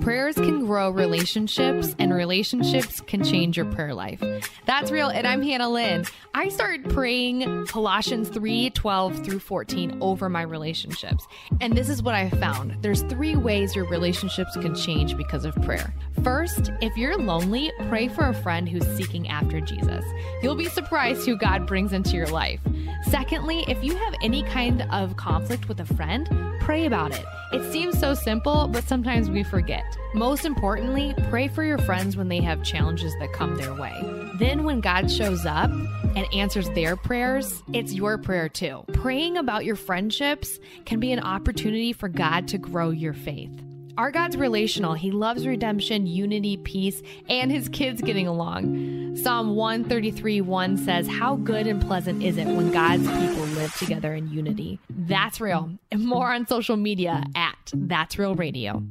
Prayers can grow relationships, and relationships can change your prayer life. That's real. And I'm Hannah Lynn. I started praying Colossians 3 12 through 14 over my relationships. And this is what I found there's three ways your relationships can change because of prayer. First, if you're lonely, pray for a friend who's seeking after Jesus. You'll be surprised who God brings into your life. Secondly, if you have any kind of conflict with a friend, pray about it. It seems so simple, but sometimes we forget. Most importantly, pray for your friends when they have challenges that come their way. Then, when God shows up and answers their prayers, it's your prayer too. Praying about your friendships can be an opportunity for God to grow your faith. Our God's relational. He loves redemption, unity, peace, and his kids getting along. Psalm 133 1 says, How good and pleasant is it when God's people live together in unity? That's real. And more on social media at That's Real Radio.